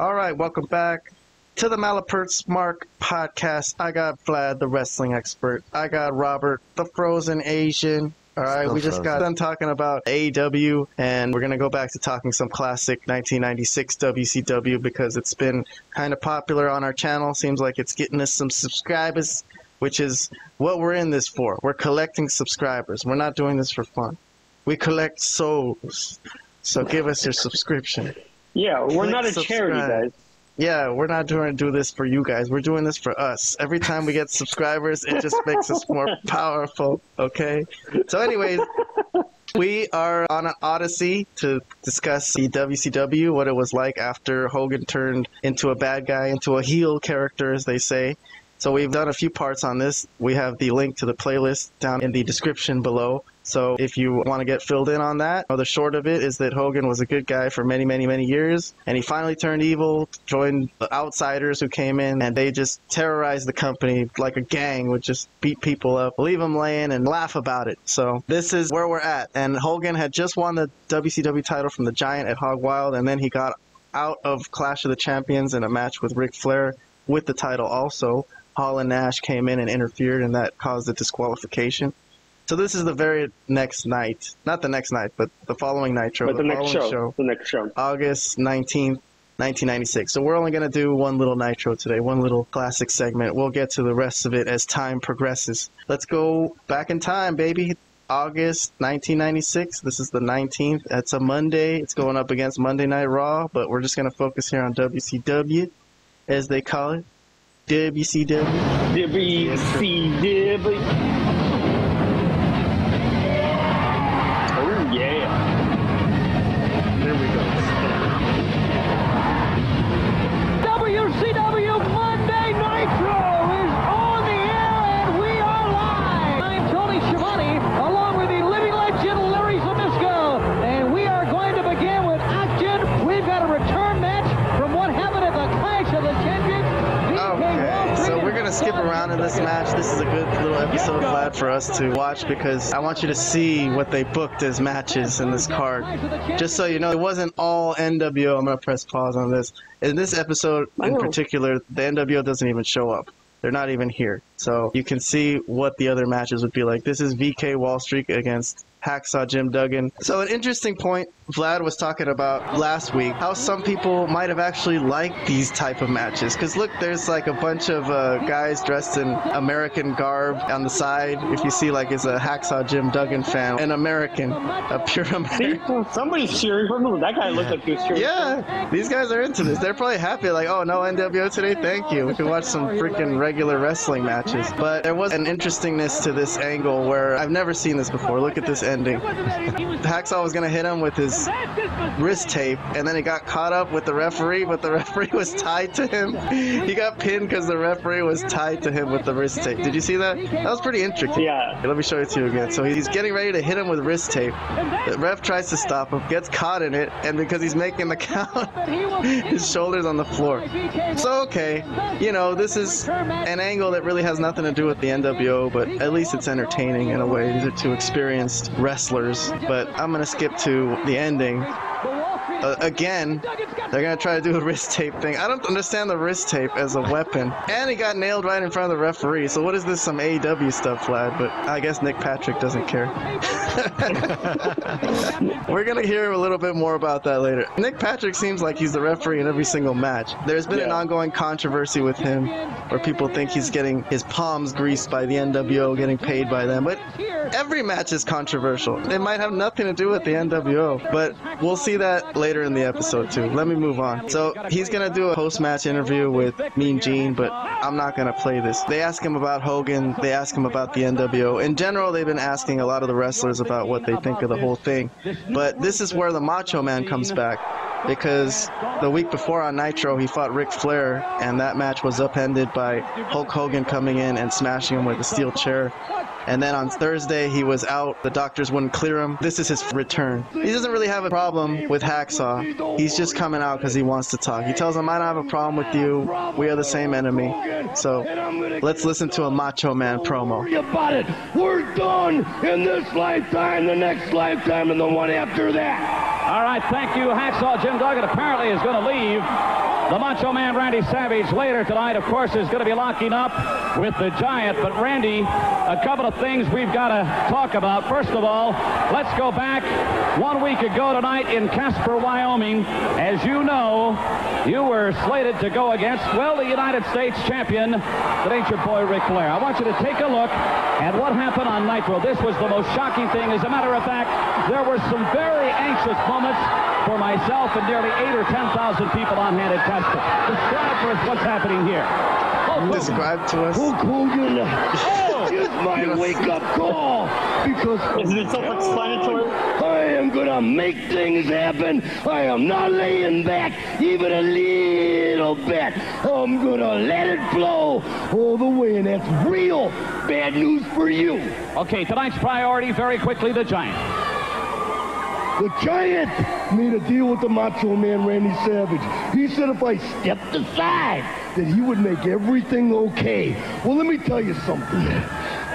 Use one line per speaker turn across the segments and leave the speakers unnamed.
All right, welcome back to the Malapert's Mark podcast. I got Vlad, the wrestling expert. I got Robert, the frozen Asian. All right,
Still
we just got done talking about AEW, and we're gonna go back to talking some classic 1996 WCW because it's been kind of popular on our channel. Seems like it's getting us some subscribers, which is what we're in this for. We're collecting subscribers. We're not doing this for fun. We collect souls. So give us your subscription.
Yeah, we're
Click
not a charity, guys.
Yeah, we're not doing do this for you guys. We're doing this for us. Every time we get subscribers, it just makes us more powerful. Okay. So, anyways, we are on an odyssey to discuss the WCW, what it was like after Hogan turned into a bad guy, into a heel character, as they say. So we've done a few parts on this. We have the link to the playlist down in the description below. So if you want to get filled in on that, the short of it is that Hogan was a good guy for many, many, many years, and he finally turned evil, joined the outsiders who came in, and they just terrorized the company like a gang, would just beat people up, leave them laying, and laugh about it. So this is where we're at. And Hogan had just won the WCW title from the Giant at Hog Wild, and then he got out of Clash of the Champions in a match with Ric Flair with the title also. Hall and Nash came in and interfered, and that caused a disqualification. So this is the very next night, not the next night, but the following Nitro,
But the next
following
show, the next show.
August 19th, 1996. So we're only going to do one little Nitro today, one little classic segment. We'll get to the rest of it as time progresses. Let's go back in time, baby. August 1996. This is the 19th. That's a Monday. It's going up against Monday Night Raw, but we're just going to focus here on WCW, as they call it. WCW.
WCW.
This match. This is a good little episode, Vlad, for us to watch because I want you to see what they booked as matches in this card. Just so you know, it wasn't all NWO. I'm gonna press pause on this. In this episode in
Oh.
particular, the NWO doesn't even show up. They're not even here. So you can see what the other matches would be like. This is VK Wall Street against Hacksaw Jim Duggan. So an interesting point Vlad was talking about last week, how some people might have actually liked these type of matches. Because look, there's like a bunch of uh, guys dressed in American garb on the side. If you see like it's a Hacksaw Jim Duggan fan, an American, a pure American.
somebody's cheering for him. That guy looked like he was cheering.
Yeah, these guys are into this. They're probably happy, like, oh, no NWO today, thank you. We can watch some freaking regular wrestling matches. But there was an interestingness to this angle where I've never seen this before. Look at this ending. Hacksaw was gonna hit him with his wrist tape, and then he got caught up with the referee, but the referee was tied to him. He got pinned because the referee was tied to him with the wrist tape. Did you see that? That was pretty intricate.
Yeah.
Let me show it to you again. So he's getting ready to hit him with wrist tape. The ref tries to stop him, gets caught in it, and because he's making the count, his shoulders on the floor. So okay, you know this is an angle that really has nothing to do with the NWO, but at least it's entertaining in a way. These are two experienced wrestlers. But I'm gonna skip to the ending. Uh, again, they're gonna try to do a wrist tape thing. I don't understand the wrist tape as a weapon. And he got nailed right in front of the referee. So what is this? Some AEW stuff, Vlad? But I guess Nick Patrick doesn't care. We're gonna hear a little bit more about that later. Nick Patrick seems like he's the referee in every single match. There's been an ongoing controversy with him, where people think he's getting his palms greased by the NWO, getting paid by them. But every match is controversial. It might have nothing to do with the NWO, but we'll see that later in the episode too. Let me move on. So he's gonna do a post-match interview with Mean Gene, but I'm not gonna play this. They ask him about Hogan. They ask him about the NWO. In general, they've been asking a lot of the wrestlers about what they think of the whole thing. But this is where the Macho Man comes back. Because the week before on Nitro, he fought Ric Flair, and that match was upended by Hulk Hogan coming in and smashing him with a steel chair. And then on Thursday, he was out. The doctors wouldn't clear him. This is his return. He doesn't really have a problem with Hacksaw. He's just coming out because he wants to talk. He tells him, I don't have a problem with you. We are the same enemy. So let's listen to a Macho Man promo.
about it. We're done in this lifetime, the next lifetime, and the one after that.
All right, thank you. Hacksaw Jim Duggan apparently is going to leave. The Macho Man Randy Savage later tonight, of course, is going to be locking up with the Giant. But Randy, a couple of things we've got to talk about. First of all, let's go back one week ago tonight in Casper, Wyoming. As you know, you were slated to go against, well, the United States champion, the Nature Boy Ric Flair. I want you to take a look at what happened on Nitro. This was the most shocking thing. As a matter of fact, there were some very anxious moments for myself and nearly eight or 10,000 people on hand at Casper. Describe for us what's happening here. Oh,
Describe to us.
Hulk Hogan is my wake-up call because
Isn't it self-explanatory?
I am gonna make things happen. I am not laying back even a little bit. I'm gonna let it flow all the way, and that's real bad news for you.
Okay, tonight's priority, very quickly, the Giant.
The Giant made a deal with the Macho Man Randy Savage. He said if I stepped aside, that he would make everything okay. Well, let me tell you something.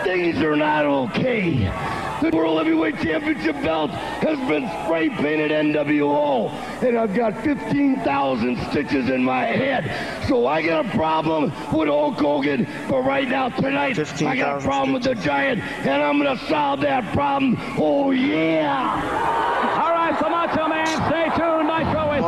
Things are not okay. The World Heavyweight Championship belt has been spray painted NWO, and I've got 15,000 stitches in my head. So I got a problem with Hulk Hogan, but right now, tonight, I got a
15,000
problem with the Giant, and I'm gonna solve that problem. Oh, yeah!
All right, so Macho Man, stay tuned. Nitro is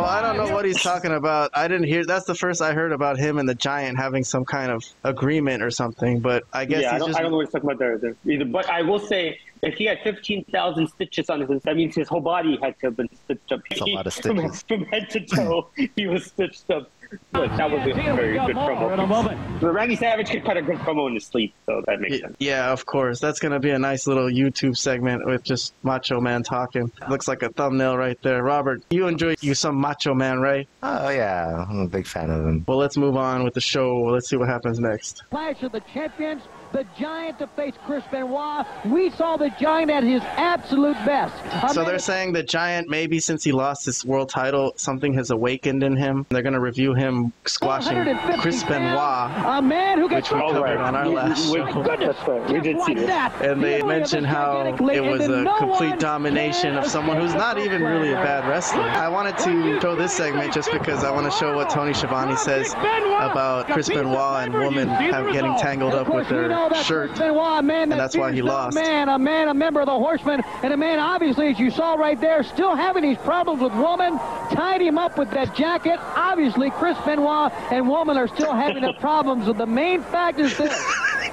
Well, I don't know what he's talking about. I didn't hear. That's the first I heard about him and the Giant having some kind of agreement or something. But I guess
yeah, I don't,
just.
I don't know what he's talking about there, there either. But I will say, if he had 15,000 stitches on his, that means his whole body had to have been stitched up.
That's a lot of
From-
stitches.
From, head to toe, he was stitched up. But that was a very good
in a
promo.
moment.
But Randy Savage could cut a good promo in his sleep, so that makes sense.
Yeah, of course. That's gonna be a nice little YouTube segment with just Macho Man talking. Looks like a thumbnail right there. Robert, you enjoy you some Macho Man, right?
Oh yeah, I'm a big fan of him.
Well, let's move on with the show. Let's see what happens next.
Clash of the Champions, the Giant to face Chris Benoit. We saw the Giant at his absolute best. A
So they're saying the Giant, maybe since he lost his world title, something has awakened in him. They're gonna review him squashing
oh,
Chris Benoit.
A man who
which
gets
we covered
right.
on our last show.
we- That's. We did see
like that.
And they
The
mentioned how it was a
no
complete domination of someone who's not even really a bad wrestler. I wanted to show this segment just because I want to show what Tony Schiavone says about Chris Benoit and women have getting tangled up with
course, we know that
shirt.
Benoit, a man
and that's why he lost.
Man, a man, a member of the Horsemen, and a man, obviously, as you saw right there, still having these problems with woman. Tied him up with that jacket. Obviously, Chris Benoit and woman are still having the problems. But the main fact is this: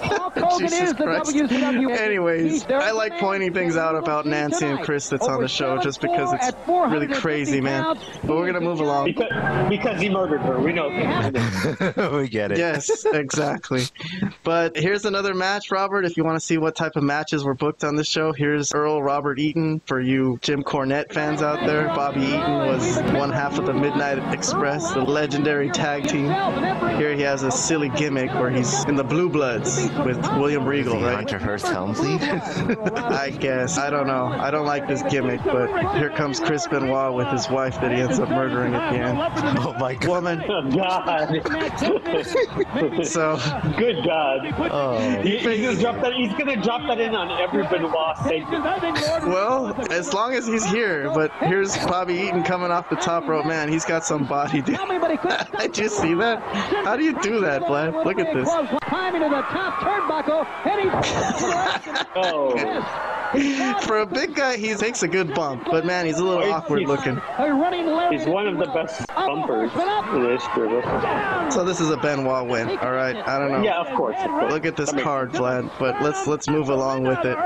Hulk Hogan
Jesus
is the
Christ.
WCW.
Anyways, I like pointing things out about Nancy and Chris that's on the show just because it's really crazy, man. But we're gonna move along.
Because, because he murdered her. We know.
we get it.
Yes, exactly. But here's another match, Robert. If you want to see what type of matches were booked on this show, here's Earl Robert Eaton for you Jim Cornette fans out there. Bobby Eaton was one half of the Midnight Express, the legendary tag team. Here he has a silly gimmick where he's in the Blue Bloods with William Regal,
The
right?
Hunter Hearst Helmsley.
I guess. I don't know. I don't like this gimmick, but here comes Chris Benoit with his wife that he ends up murdering at the end.
oh my god.
Woman.
Oh, God.
So
Good God.
Oh.
He, he's, gonna drop that, he's gonna drop that in on every Benoit segment.
Well, as long as he's here, but here's Bobby Eaton coming off the top rope. Man, he's got some body, dude. Did you see that? How do you do that, Vlad? Look at this.
Climbing to the top turnbuckle, and he.
Oh.
For a big guy, he takes a good bump, but man, he's a little awkward looking.
Running
He's one of the best bumpers in history.
So this is a Benoit win. All right, I don't know.
Yeah, of course. Of course.
Look at this card, Vlad. But let's let's move along with it.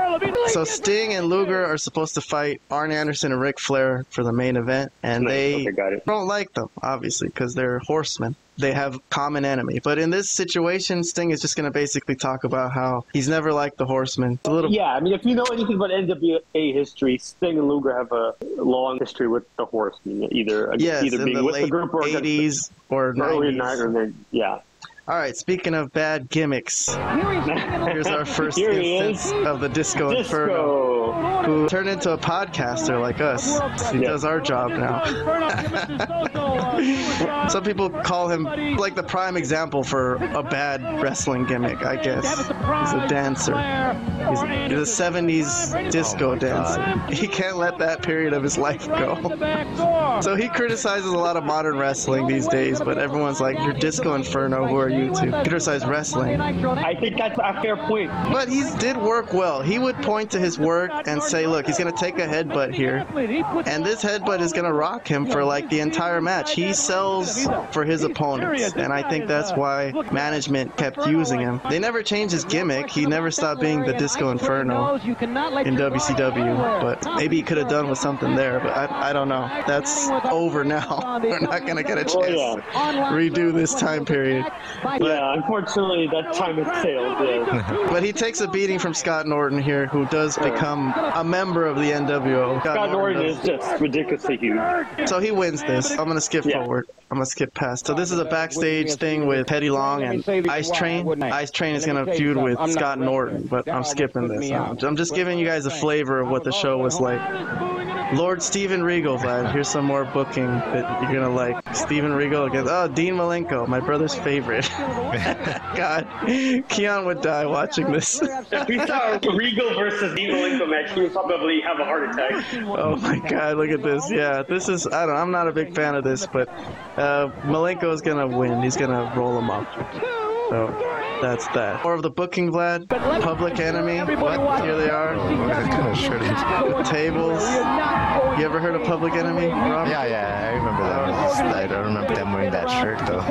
So Sting and Luger are supposed to fight Arn Anderson and Ric Flair for the main event, and they
Okay,
don't like them, obviously, because they're horsemen. They have common enemy. But in this situation, Sting is just going to basically talk about how he's never liked the horsemen. A little
Yeah, I mean, if you know anything about NWA history, Sting and Luger have a long history with the Horsemen, either
yes,
either
in
being
the
with the group or against
80s or
the early
90s.
night, or then yeah.
All right, speaking of bad gimmicks, here's our first
Here
instance
is.
of the Disco, Inferno. Who turned into a podcaster like us. He
Yeah.
does our job now. Some people call him like the prime example for a bad wrestling gimmick, I guess. He's a dancer. He's, he's a 70s disco
Oh
dancer.
God.
He can't let that period of his life go. So he criticizes a lot of modern wrestling these days, but everyone's like, You're Disco Inferno, who are you to criticize wrestling?
I think that's a fair point.
But he did work well. He would point to his work and say, Look, he's going to take a headbutt here. And this headbutt is going to rock him for like the entire match. He sells for his opponents. And I think that's why management kept using him. They never changed his gimmick. He never stopped being the Disco Inferno in WCW. But maybe he could have done with something there. But I, I don't know. That's over now. We're not going to get a chance
Oh, yeah.
to redo this time period.
Yeah, unfortunately, that time has sailed. Yeah.
But he takes a beating from Scott Norton here, who does become a member of the NWO.
Scott Norton
does.
is just ridiculously huge.
So he wins this. I'm gonna skip
Yeah.
forward. I'm gonna skip past. So this is a backstage thing with Teddy Long and Ice Train. Ice Train is gonna feud with Scott Norton, but I'm skipping this. I'm I'm just giving you guys a flavor of what the show was like. Lord Steven Regal, Vlad. Here's some more booking that you're gonna like. Steven Regal against oh Dean Malenko, my brother's favorite. God, Keon would die watching this.
If we saw Regal versus Dean Malenko match, he would probably have a heart attack.
Oh my God! Look at this. Yeah, this is. I don't. Know, I'm not a big fan of this, but uh, Malenko is gonna win. He's gonna roll him up. So that's that. More of the booking, Vlad. Public Enemy. What? Here they are.
What kind of shirt is
tables. You ever heard of Public Enemy? Rob?
Yeah, yeah, I remember that. One. I don't remember them wearing that shirt though.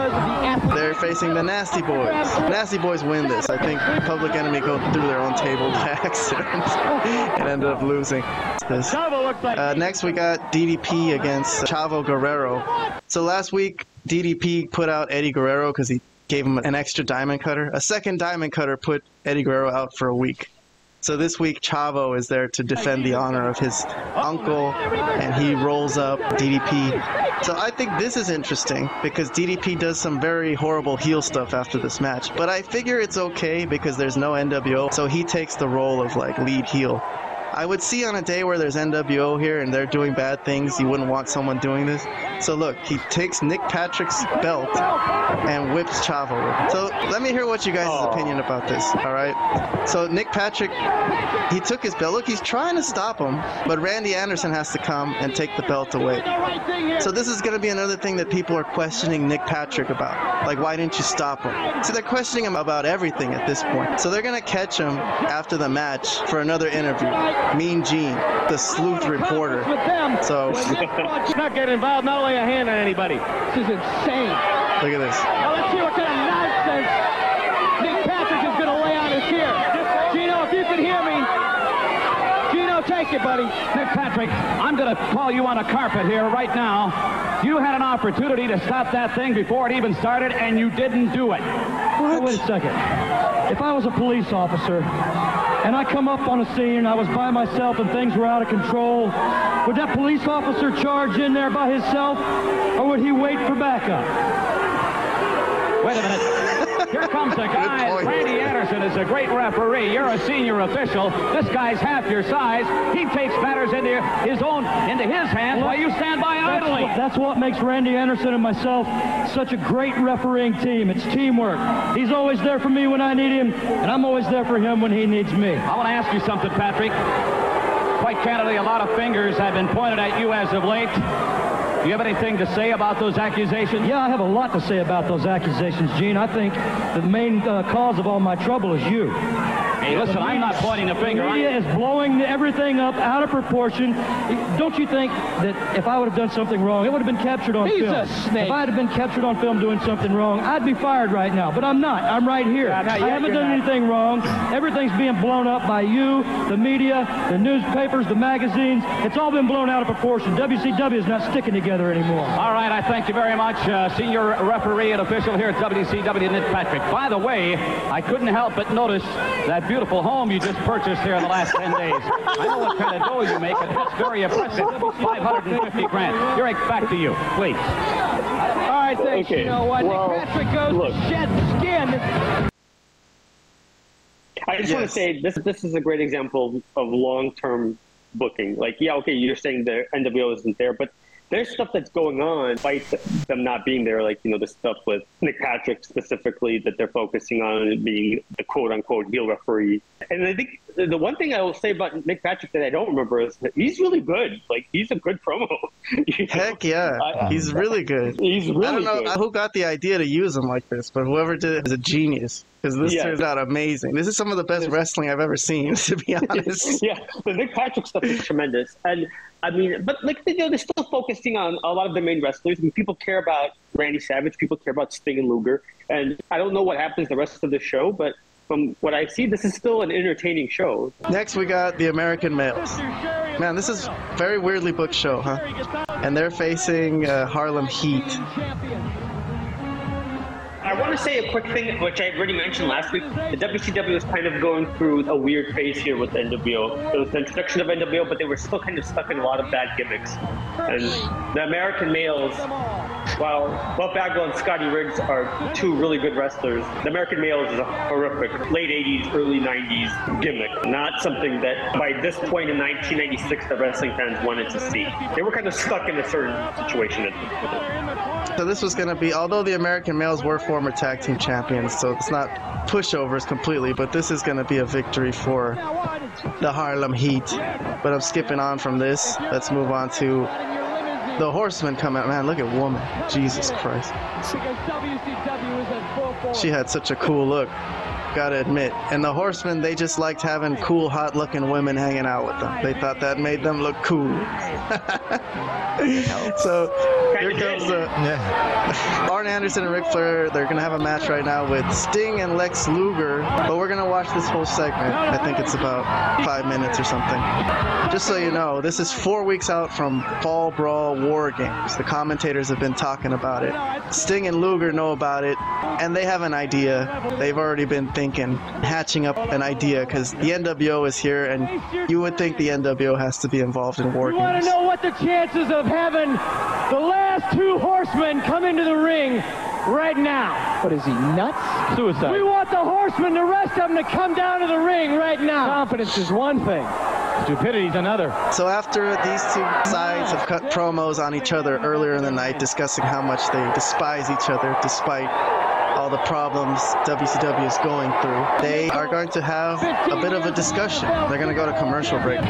They're facing the Nasty Boys. Nasty Boys win this. I think Public Enemy go through their own table by accident and ended up losing. This. Uh, next, we got DDP against Chavo Guerrero. So last week, DDP put out Eddie Guerrero because he gave him an extra diamond cutter. A second diamond cutter put Eddie Guerrero out for a week. So this week, Chavo is there to defend the honor of his uncle, and he rolls up DDP. So I think this is interesting because DDP does some very horrible heel stuff after this match. But I figure it's okay because there's no NWO, so he takes the role of like lead heel. I would see on a day where there's NWO here and they're doing bad things, you wouldn't want someone doing this. So look, he takes Nick Patrick's belt and whips Chavo. So let me hear what you guys' oh. opinion about this. All right. So Nick Patrick, he took his belt. Look, he's trying to stop him, but Randy Anderson has to come and take the belt away. So this is going to be another thing that people are questioning Nick Patrick about. Like, why didn't you stop him? So they're questioning him about everything at this point. So they're going to catch him after the match for another interview. Mean Gene, the sleuth reporter. So
not get involved, not lay a hand on anybody. This is insane.
look at this.
Now let's see what kind of nonsense Nick Patrick is going to lay on us here. Gino, if you can hear me. Gino, take it, buddy.
Nick Patrick, I'm going to call you on a carpet here right now. You had an opportunity to stop that thing before it even started, and you didn't do it. What?
Wait a second. If I was a police officer and I come up on a scene and I was by myself and things were out of control, would that police officer charge in there by himself or would he wait for backup?
Wait a minute. Here comes the guy. Randy Anderson is a great referee. You're a senior official. This guy's half your size. He takes matters into his own, into his hands while you stand by
That's
idly.
what, that's what makes Randy Anderson and myself such a great refereeing team. It's teamwork. He's always there for me when I need him, and I'm always there for him when he needs me.
I want to ask you something, Patrick. Quite candidly, a lot of fingers have been pointed at you as of late. Do you have anything to say about those accusations?
Yeah, I have a lot to say about those accusations, Gene. I think the main uh, cause of all my trouble is you.
Hey, listen, I'm not pointing a finger.
The media is blowing everything up out of proportion. Don't you think that if I would have done something wrong, it would have been captured on
He's
film?
a snake.
If I had been captured on film doing something wrong, I'd be fired right now. But I'm not. I'm right here.
Yeah,
I haven't done
not.
anything wrong. Everything's being blown up by you, the media, the newspapers, the magazines. It's all been blown out of proportion. WCW is not sticking together anymore.
All right, I thank you very much, uh, senior referee and official here at WCW, Nick Patrick. By the way, I couldn't help but notice that beautiful home you just purchased here in the last 10 days. I know what kind of dough you make, and that's very impressive. 550 grand. Eric, back to you, please.
All right, thanks.
Okay,
You know what?
well,
Nick Patrick goes
look.
to shed skin.
I just want to say this this is a great example of long term booking. Like, yeah, okay, you're saying the NWO isn't there, but there's stuff that's going on despite them not being there. Like, you know, the stuff with Nick Patrick specifically that they're focusing on being the quote unquote heel referee. And I think the one thing I will say about Nick Patrick that I don't remember is that he's really good. Like, he's a good promo. You know?
Heck yeah,
I-
he's really good.
He's really
I don't know
good.
who got the idea to use him like this, but whoever did it is a genius. Because this
Yeah.
turns out amazing. This is some of the best wrestling I've ever seen, to be honest.
yeah, the Nick Patrick stuff is tremendous, and I mean, but like you know, they're still focusing on a lot of the main wrestlers. I mean, people care about Randy Savage, people care about Sting and Luger, and I don't know what happens the rest of the show, but from what I see, this is still an entertaining show.
Next, we got the American Males. Man, this is very weirdly booked show, huh? And they're facing uh, Harlem Heat.
I want to say a quick thing, which I already mentioned last week. The WCW is kind of going through a weird phase here with NWO. It was the introduction of NWO, but they were still kind of stuck in a lot of bad gimmicks. And the American males, while Buff Bagwell and Scotty Riggs are two really good wrestlers, the American males is a horrific late 80s, early 90s gimmick. Not something that by this point in 1996 the wrestling fans wanted to see. They were kind of stuck in a certain situation at the
So this was going to be, although the American Males were former tag team champions, so it's not pushovers completely, but this is going to be a victory for the Harlem Heat. But I'm skipping on from this. Let's move on to the Horsemen coming. Out. Man, look at woman. Jesus Christ. She had such a cool look. Gotta admit. And the Horsemen, they just liked having cool, hot looking women hanging out with them. They thought that made them look cool. so here comes uh, Arn Anderson and Ric Flair. They're gonna have a match right now with Sting and Lex Luger. But we're gonna watch this whole segment. I think it's about five minutes or something. Just so you know, this is four weeks out from Fall Brawl War Games. The commentators have been talking about it. Sting and Luger know about it, and they have an idea. They've already been thinking, hatching up an idea, because the NWO is here, and you would think the NWO has to be involved in War
We want
Games.
to know what the chances of having the last two horsemen come into the ring right now.
What is he, nuts?
Suicide.
We want the horsemen, the rest of them, to come down to the ring right now.
Confidence is one thing.
Stupidity's another.
So after these two sides have cut promos on each other earlier in the night, discussing how much they despise each other despite all the problems WCW is going through, they are going to have a bit of a discussion. They're going to go to commercial break.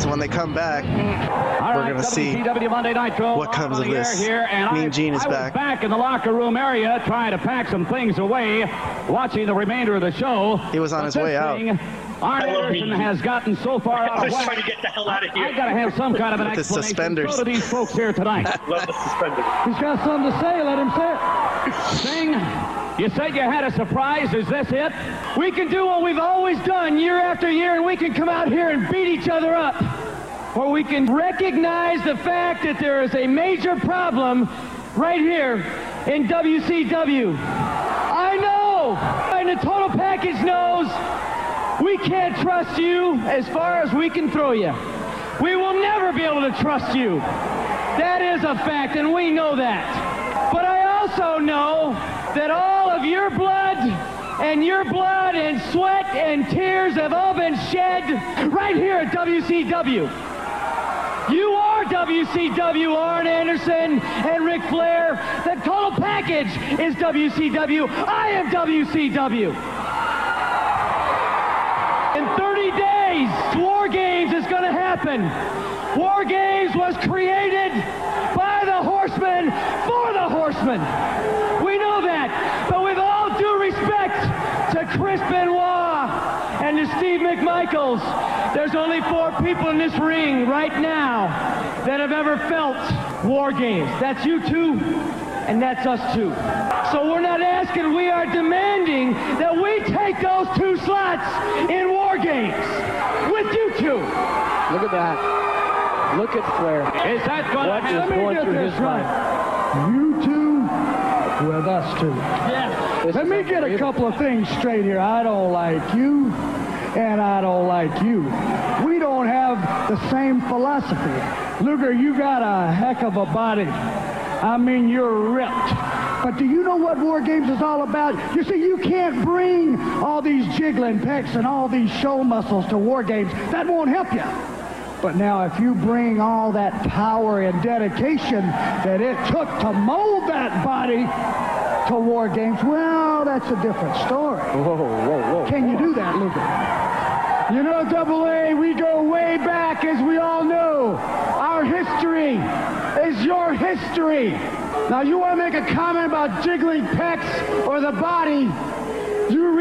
So when they come back, mm.
All
We're
right,
gonna see
Monday Nitro
what comes of this.
Here, and
Mean
I,
Gene is
I was
back.
back in the locker room area trying to pack some things away, watching the remainder of the show.
He was on
But
his way out.
thing, Arn
I love
Anderson
Mean Gene.
has gotten so far out
I
of
was trying to get the hell out of here.
I gotta have some kind of an
With his
explanation.
suspenders.
So do these folks here tonight.
Love the suspenders.
He's got something to say. Let him say it.
Sting, you said you had a surprise. Is this it?
We can do what we've always done year after year, and we can come out here and beat each other up. Or we can recognize the fact that there is a major problem right here in WCW. I know, and the total package knows we can't trust you as far as we can throw you. We will never be able to trust you. That is a fact, and we know that. Also know that all of your blood and your blood and sweat and tears have all been shed right here at WCW. You are WCW, Arn Anderson and Ric Flair. The total package is WCW. I am WCW. In 30 days, War Games is going to happen. War Games was created by the Horsemen for the We know that. But with all due respect to Chris Benoit and to Steve McMichaels, there's only four people in this ring right now that have ever felt War Games. That's you two, and that's us too. So we're not asking, we are demanding that we take those two slots in War Games with you two.
Look at that. Look at Flair.
Is that going to
is going through
this
his
right.
mind?
With us two.
This
Let me get a couple of things straight here. I don't like you, and I don't like you. We don't have the same philosophy. Luger, you got a heck of a body. I mean, you're ripped.
But do you know what War Games is all about? You see, you can't bring all these jiggling pecs and all these show muscles to War Games. That won't help you. But now if you bring all that power and dedication that it took to mold that body to War Games, well, that's a different story.
Whoa, whoa, whoa.
Can you do that, Luger? You know, Double A, we go way back, as we all know. Our history is your history. Now, you want to make a comment about jiggling pecs or the body?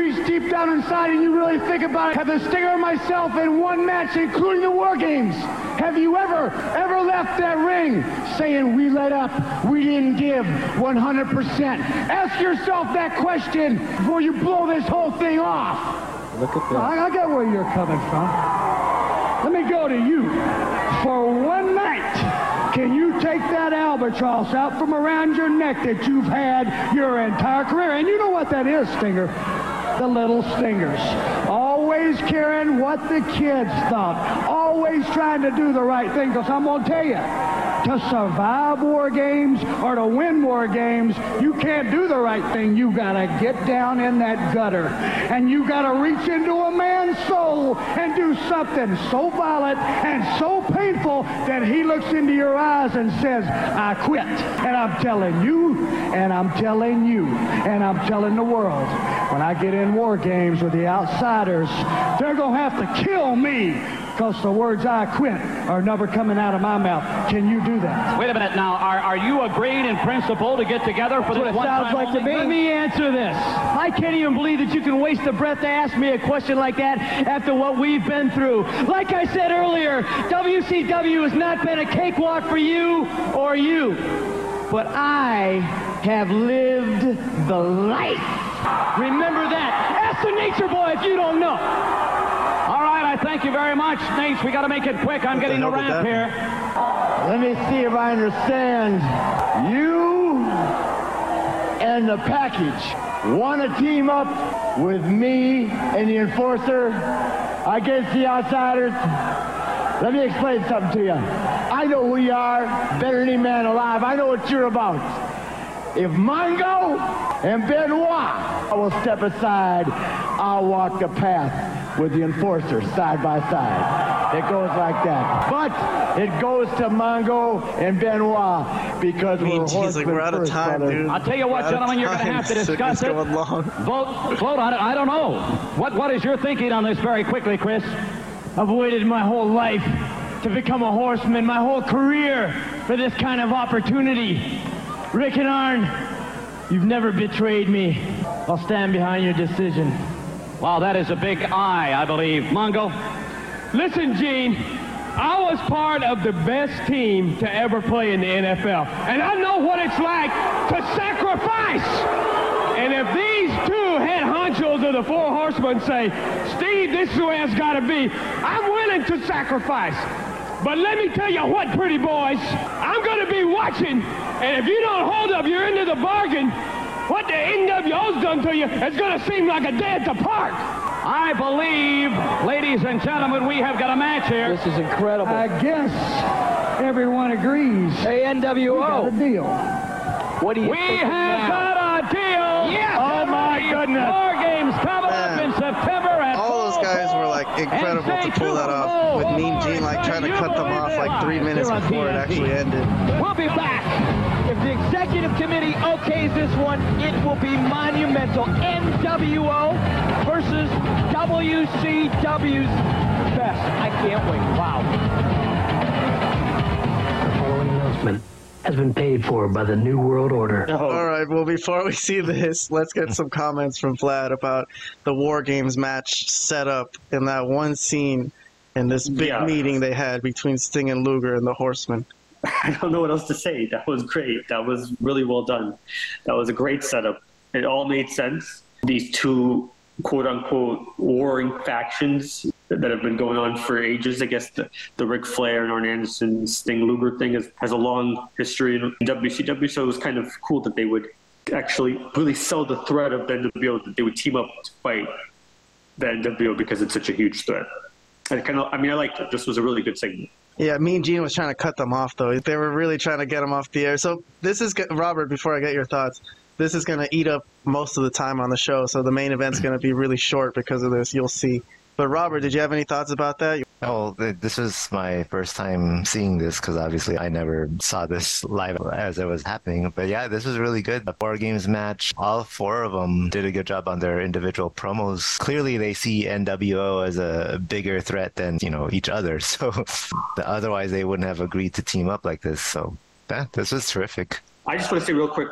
Reach deep down inside and you really think about it. Have the Stinger and myself in one match, including the War Games. Have you ever, ever left that ring saying we let up, we didn't give 100%? Ask yourself that question before you blow this whole thing off.
Look at that.
I, I got where you're coming from. Let me go to you. For one night, can you take that albatross out from around your neck that you've had your entire career? And you know what that is, Stinger. The little stingers. Always caring what the kids thought. Always trying to do the right thing. Because I'm going to tell you, to survive war games or to win war games, you can't do the right thing. You got to get down in that gutter. And you got to reach into a man's soul and do something so violent and so painful that he looks into your eyes and says, I quit. And I'm telling you, and I'm telling you, and I'm telling the world, when I get in war games with the outsiders, they're going to have to kill me because the words I quit are never coming out of my mouth. Can you do that?
Wait a minute now. Are, are you agreeing in principle to get together for
That's what
this
it
one
sounds
time
like to
only?
me.
Let me answer this. I can't even believe that you can waste the breath to ask me a question like that after what we've been through. Like I said earlier, WCW has not been a cakewalk for you or you. But I have lived the life. Remember that. Ask the Nature Boy if you don't know.
All right, I thank you very much, Nate. We got to make it quick. I'm getting the
hell
ramp here.
Let me see if I understand. You and the package want to team up with me and the enforcer against the outsiders? Let me explain something to you. I know who you are better than any man alive. I know what you're about. If Mongo and Benoit will step aside, I'll walk the path with the enforcer side by side. It goes like that. But it goes to Mongo and Benoit because
mean,
we're
geez, like, we're out of
first,
time,
brother.
dude.
I'll tell you what,
We're
gentlemen, you're going to have to discuss it.
going long.
Vote, vote on it. I don't know. What, what is your thinking on this very quickly, Chris?
I've waited my whole life to become a horseman, my whole career for this kind of opportunity. Rick and Arn, you've never betrayed me. I'll stand behind your decision.
Wow, that is a big I, I believe. Mongo?
Listen, Gene, I was part of the best team to ever play in the NFL, and I know what it's like to sacrifice. And if these two head honchos of the Four Horsemen say, Steve, this is the way it's got to be, I'm willing to sacrifice. But let me tell you what, pretty boys, I'm going to be watching, and if you don't hold up your end of the bargain, what the NWO's done to you is going to seem like a day at the park.
I believe, ladies and gentlemen, we have got a match here.
This is incredible.
I guess everyone agrees.
hey,
We got a deal.
What do you
We
think
have
now?
got a deal.
Yes.
Oh my goodness! War games coming up
Man.
in September at
All those
Full
guys were like
Force.
Incredible to pull that off. With Mean Gene like trying to cut them off like three minutes before it actually ended.
We'll be back. If the executive committee okays this one, it will be monumental. NWO versus WCW's best. I can't wait. Wow.
The following announcement has been paid for by the New World Order. Oh.
All right. Well, before we see this, let's get some comments from Vlad about the War Games match setup in that one scene in this big
Yeah.
meeting they had between Sting and Luger and the Horsemen.
I don't know what else to say. That was great. That was really well done. That was a great setup. It all made sense. These two quote unquote warring factions that that have been going on for ages. I guess the, the Ric Flair and Arn Anderson Sting Luger thing has, has a long history in WCW, so it was kind of cool that they would actually really sell the threat of the NWO, that they would team up to fight the NWO because it's such a huge threat. And kind of, I mean, I liked it. This was a really good segment.
Yeah, Mean Gene was trying to cut them off though. They were really trying to get them off the air. So this is Robert. Before I get your thoughts, this is going to eat up most of the time on the show. So the main event's going to be really short because of this. You'll see. But Robert, did you have any thoughts about that?
Oh, this was my first time seeing this because obviously I never saw this live as it was happening. But yeah, this was really good. The War Games match, all four of them did a good job on their individual promos. Clearly, they see NWO as a bigger threat than you know each other. So otherwise, they wouldn't have agreed to team up like this. So yeah, this was terrific.
I just want to say real quick.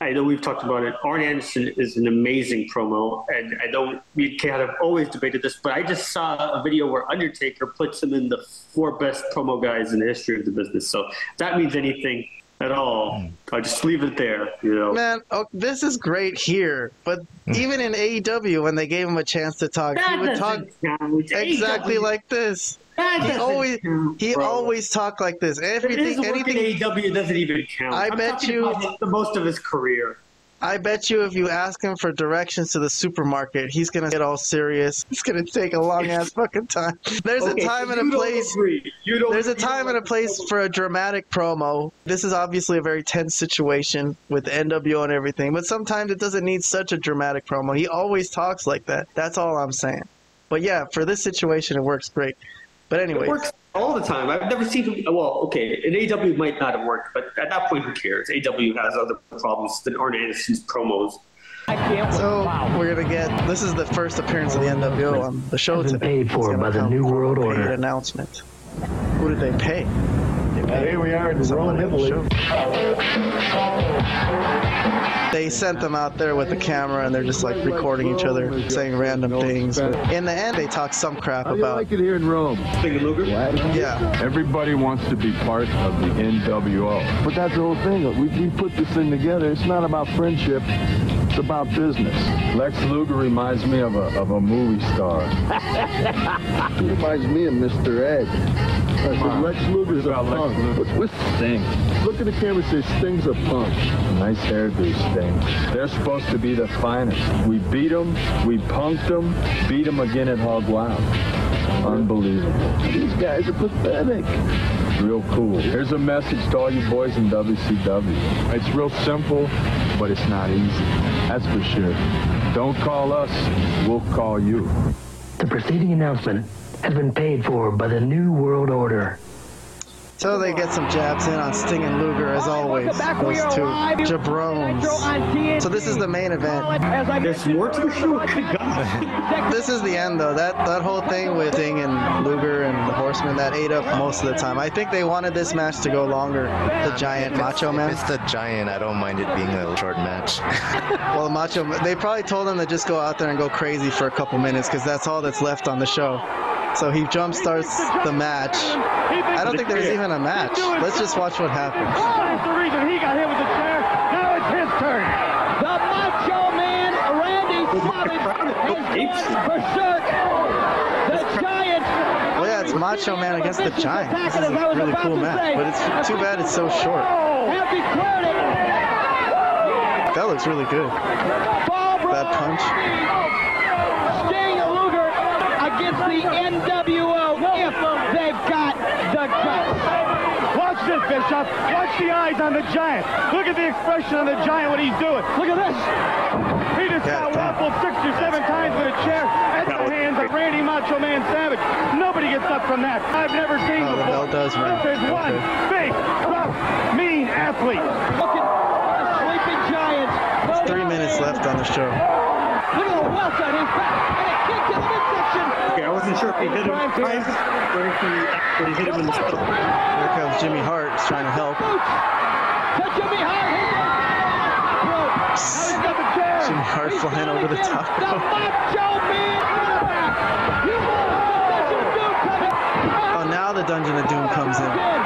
I know we've talked about it. Arn Anderson is an amazing promo, and I know we kind of always debated this, but I just saw a video where Undertaker puts him in the four best promo guys in the history of the business. So if that means anything at all, I'll just leave it there. You know,
Man, oh, this is great here, but hmm. even in AEW, when they gave him a chance to talk, he would talk
count.
exactly
AEW
like this.
That
He always
count,
he always talked like this.
His
Everything, anything.
AEW doesn't even count.
I
I'm
bet you-
about the most of his career.
I bet you if you ask him for directions to the supermarket, he's gonna get all serious. It's gonna take a long ass fucking time. There's
Okay,
a time
so
and a place.
agree. You don't-
There's a time and a place for a dramatic promo. This is obviously a very tense situation with NWO and everything, but sometimes it doesn't need such a dramatic promo. He always talks like that. That's all I'm saying. But yeah, for this situation, it works great. But
anyway,
It
works all the time. I've never seen him. Well, okay, an AEW might not have worked, but at that point, who cares? AEW has other problems than Arn Anderson's promos.
so we're gonna get. This is the first appearance of the NWO on the show
Has been
today.
paid for by the New World Order.
announcement. Who did they pay? They
here we are in
someone
Rome, Italy.
They sent them out there with the camera, and they're just like recording each other, saying random things. But in the end, they talk some crap
How do you
about.
like it here in Rome?
Thing of Luger?
Yeah,
Everybody wants to be part of the NWO.
But that's the whole thing. We, we put this thing together. It's not about friendship. It's about business.
Lex Luger reminds me of a, of a movie star.
He reminds me of Mr. Ed. I said. Lex Luger's a
About Lex
punk.
Luger.
What's, what's
Sting.
Look at the camera and say Sting's a punk.
Nice hairdo, Sting. They're supposed to be the finest. We beat them, we punked them, beat them again at Hog Wild. Unbelievable.
These guys are pathetic.
Real cool. Here's a message to all you boys in WCW. It's real simple, but it's not easy. That's for sure. Don't call us, we'll call you.
The preceding announcement has been paid for by the New World Order.
So they get some jabs in on Sting and Luger as always. Those two jabrones. So this is the main event.
There's more to the show?
This is the end though. That that whole thing with Sting and Luger and the Horsemen that ate up most of the time. I think they wanted this match to go longer. The giant Macho
If
Man.
it's the giant, I don't mind it being a short match.
Well, Macho. They probably told him to just go out there and go crazy for a couple minutes because that's all that's left on the show. So he jump starts the match. I don't think there's even a match. Let's just watch what happens.
Oh, that's the reason he got hit with the chair. Now it's his turn. The Macho Man, Randy Savage, is going berserk. The Giant.
Well, yeah, it's Macho Man against the Giant. This is a really cool match, but it's too bad it's so short.
Have declared it.
That looks really good.
Barbara
That punch.
Sting and Luger against the NWO if they've got the guts. Watch this, Bischoff. Watch the eyes on the giant. Look at the expression on the giant, what he's doing. Look at this. He just got
God
waffled six or seven times with a chair at the hands of Randy Macho Man Savage. Nobody gets up from that. I've never seen
Oh, the
before.
bell does ring.
This is one big, rough, mean athlete. Look at the sleeping giants.
Three minutes left on the show.
Look at the welt on his back, and a kick to the midsection.
Okay, I wasn't sure if he hit him twice or if he, or he hit him in the stomach.
Here comes Jimmy Hart He's trying to help.
To Jimmy Hart. He's got.
Jimmy Hart flying over the top
The. Macho Man quarterback. You know the Dungeon of Doom coming.
Oh, now the Dungeon of Doom comes in.
Again.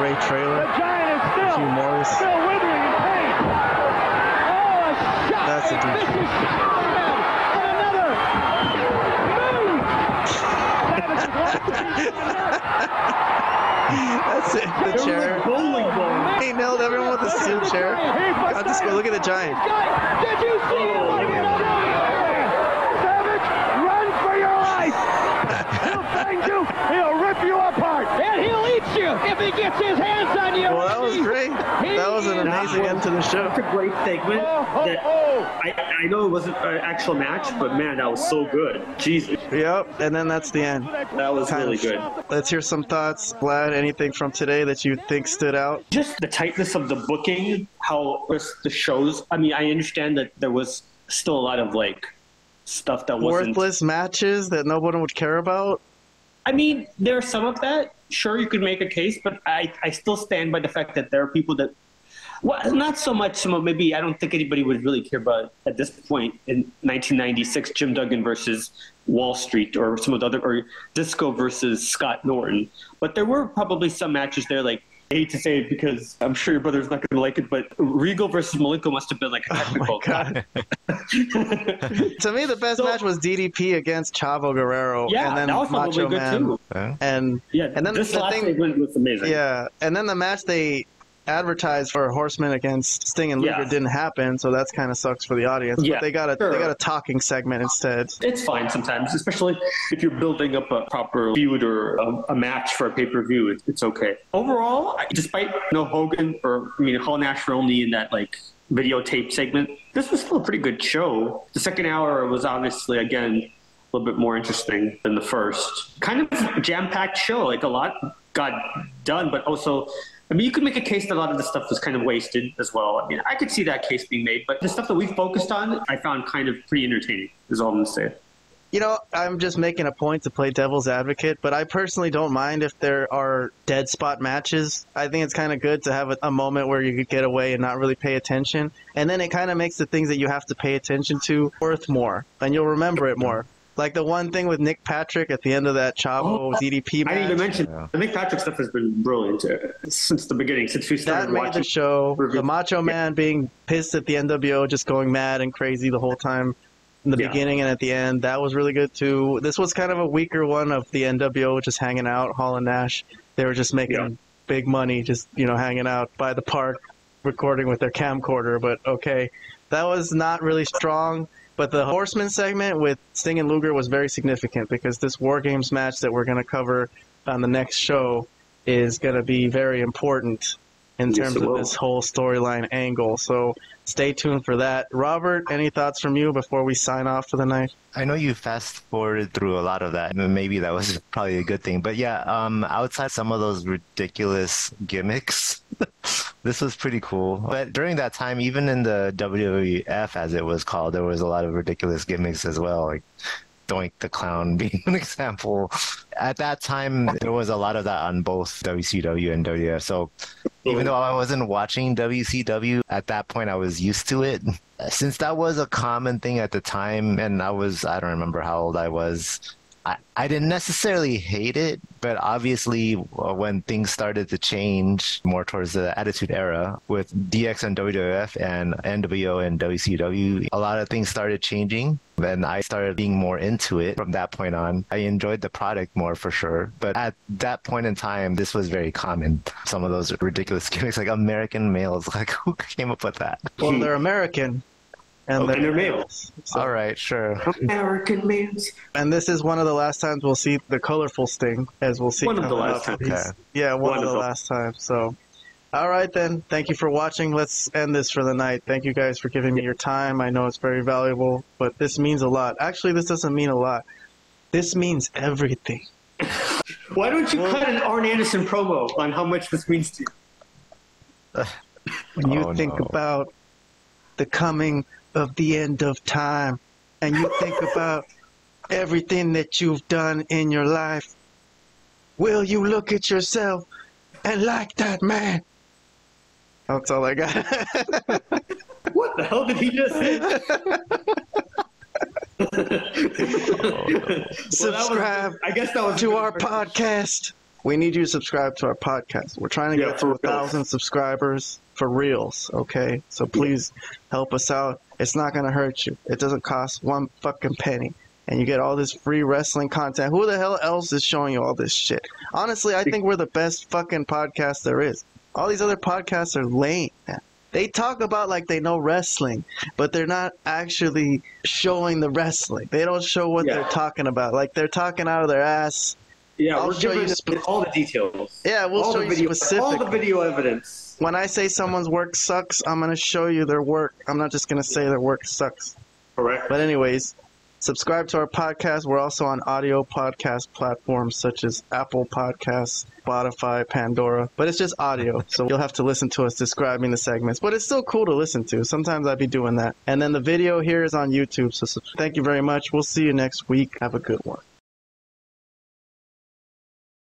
Ray
The
Traylor,
giant is still,
Hugh
Morrus. Savage is lost.
That's it. The chair.
Bowling.
He nailed everyone with the steel chair. God, just go look at the giant.
Did you see him? What are you doing? Savage, run for your life. He'll find you. He'll rip you apart. And he'll eat you
if he gets his hands on you.
Well, that was great. That was an amazing end to the show.
That's a great segment. Oh, oh, that oh. I, I know it wasn't an actual match, but man, that was so good. Jesus,
Yep, and then that's the end.
that was
Kind
really
of.
good.
Let's hear some thoughts. Vlad, anything from today that you think stood out?
Just the tightness of the booking, how the shows. I mean, I understand that there was still a lot of like stuff that wasn't.
Worthless matches that no one would care about?
I mean, there's some of that. Sure, you could make a case, but I, I still stand by the fact that there are people that, well, not so much. Maybe I don't think anybody would really care about at this point in 1996, Jim Duggan versus Wall Street, or some of the other, or Disco versus Scott Norton. But there were probably some matches there, like. I hate to say it because I'm sure your brother's not going to like it, but Regal versus Malenko must have been like a oh technical.
God. to me, the best
So-
match was DDP against Chavo Guerrero,
yeah,
and then
that was
Macho
probably good
Man.
too.
Yeah.
And
Yeah,
and then
this
the
last
thing,
segment was amazing.
yeah, and then the match they advertised for a Horseman against Sting and Luger
Yeah.
didn't happen, so that's kind of sucks for the audience.
Yeah,
but they got a
sure.
they got a talking segment instead.
It's fine sometimes, especially if you're building up a proper feud or a, a match for a pay per view. It's, it's okay. Overall, despite no Hogan or I mean Hall Nash were only in that like videotape segment, this was still a pretty good show. The second hour was obviously again a little bit more interesting than the first. Kind of jam packed show. Like a lot got done, but also. I mean, you could make a case that a lot of the stuff was kind of wasted as well. I mean, I could see that case being made, but the stuff that we focused on, I found kind of pretty entertaining. Is all I'm gonna say.
You know, I'm just making a point to play devil's advocate, but I personally don't mind if there are dead spot matches. I think it's kind of good to have a, a moment where you could get away and not really pay attention. And then it kind of makes the things that you have to pay attention to worth more, and you'll remember it more. Like the one thing with Nick Patrick at the end of that Chavo oh, DDP
I
match.
didn't even mention the Nick Patrick stuff has been brilliant since the beginning, since we
that
started
made
watching.
the show.
review-
The Macho Man being pissed at the NWO, just going mad and crazy the whole time in the
Yeah.
beginning and at the end. That was really good too. This was kind of a weaker one of the NWO just hanging out. Hall and Nash, they were just making
Yeah.
big money, just you know hanging out by the park, recording with their camcorder. But okay, that was not really strong. But the Horseman segment with Sting and Luger was very significant because this War Games match that we're going to cover on the next show is going to be very important in
Yes,
terms of
will.
this whole storyline angle. So stay tuned for that. Robert, any thoughts from you before we sign off for the night?
I know you fast forwarded through a lot of that. and Maybe that was probably a good thing. But yeah, um, outside some of those ridiculous gimmicks, this was pretty cool. But during that time, even in the WWF, as it was called, there was a lot of ridiculous gimmicks as well. Like Doink the Clown being an example. At that time, there was a lot of that on both WCW and WWF. So even though I wasn't watching WCW at that point, I was used to it. Since that was a common thing at the time, and I was, I don't remember how old I was. I, didn't necessarily hate it, but obviously, uh, when things started to change more towards the Attitude Era with DX and WWF and NWO and WCW, a lot of things started changing. And I started being more into it from that point on. I enjoyed the product more for sure. But at that point in time, this was very common. Some of those ridiculous gimmicks, like American males, like who came up with that?
Well, they're American. And
Okay, they're males.
So-
All right, sure.
American males.
And this is one of the last times we'll see the colorful Sting, as we'll see.
One of the last times.
Okay.
Yeah, one,
One
of
of
the
the-
last times. So, all right then. Thank you for watching. Let's end this for the night. Thank you guys for giving me your time. I know it's very valuable, but this means a lot. Actually, this doesn't mean a lot. This means everything.
Why don't you cut an Arn Anderson promo on how much this means to you?
When you
Oh,
think
no.
about the coming of the end of time, and you think about everything that you've done in your life, will you look at yourself and like that man? That's all I got.
What the hell did he just say?
subscribe
I guess that was
to our podcast. We need you to subscribe to our podcast. We're trying to
Yeah,
get to a thousand subscribers for reals, okay? So please help us out. It's not going to hurt you. It doesn't cost one fucking penny. And you get all this free wrestling content. Who the hell else is showing you all this shit? Honestly, I think we're the best fucking podcast there is. All these other podcasts are lame, man. They talk about like they know wrestling, but they're not actually showing the wrestling. They don't show what
Yeah.
they're talking about. Like they're talking out of their ass
Yeah,
I'll
we're
show
giving
you spe-
all the details.
Yeah, we'll
all
show
the
you
video, all the video evidence.
When I say someone's work sucks, I'm gonna show you their work. I'm not just gonna say their work sucks.
Correct.
But anyways, subscribe to our podcast. We're also on audio podcast platforms such as Apple Podcasts, Spotify, Pandora. But it's just audio, so you'll have to listen to us describing the segments. But it's still cool to listen to. Sometimes I'd be doing that. And then the video here is on YouTube. So thank you very much. We'll see you next week. Have a good one.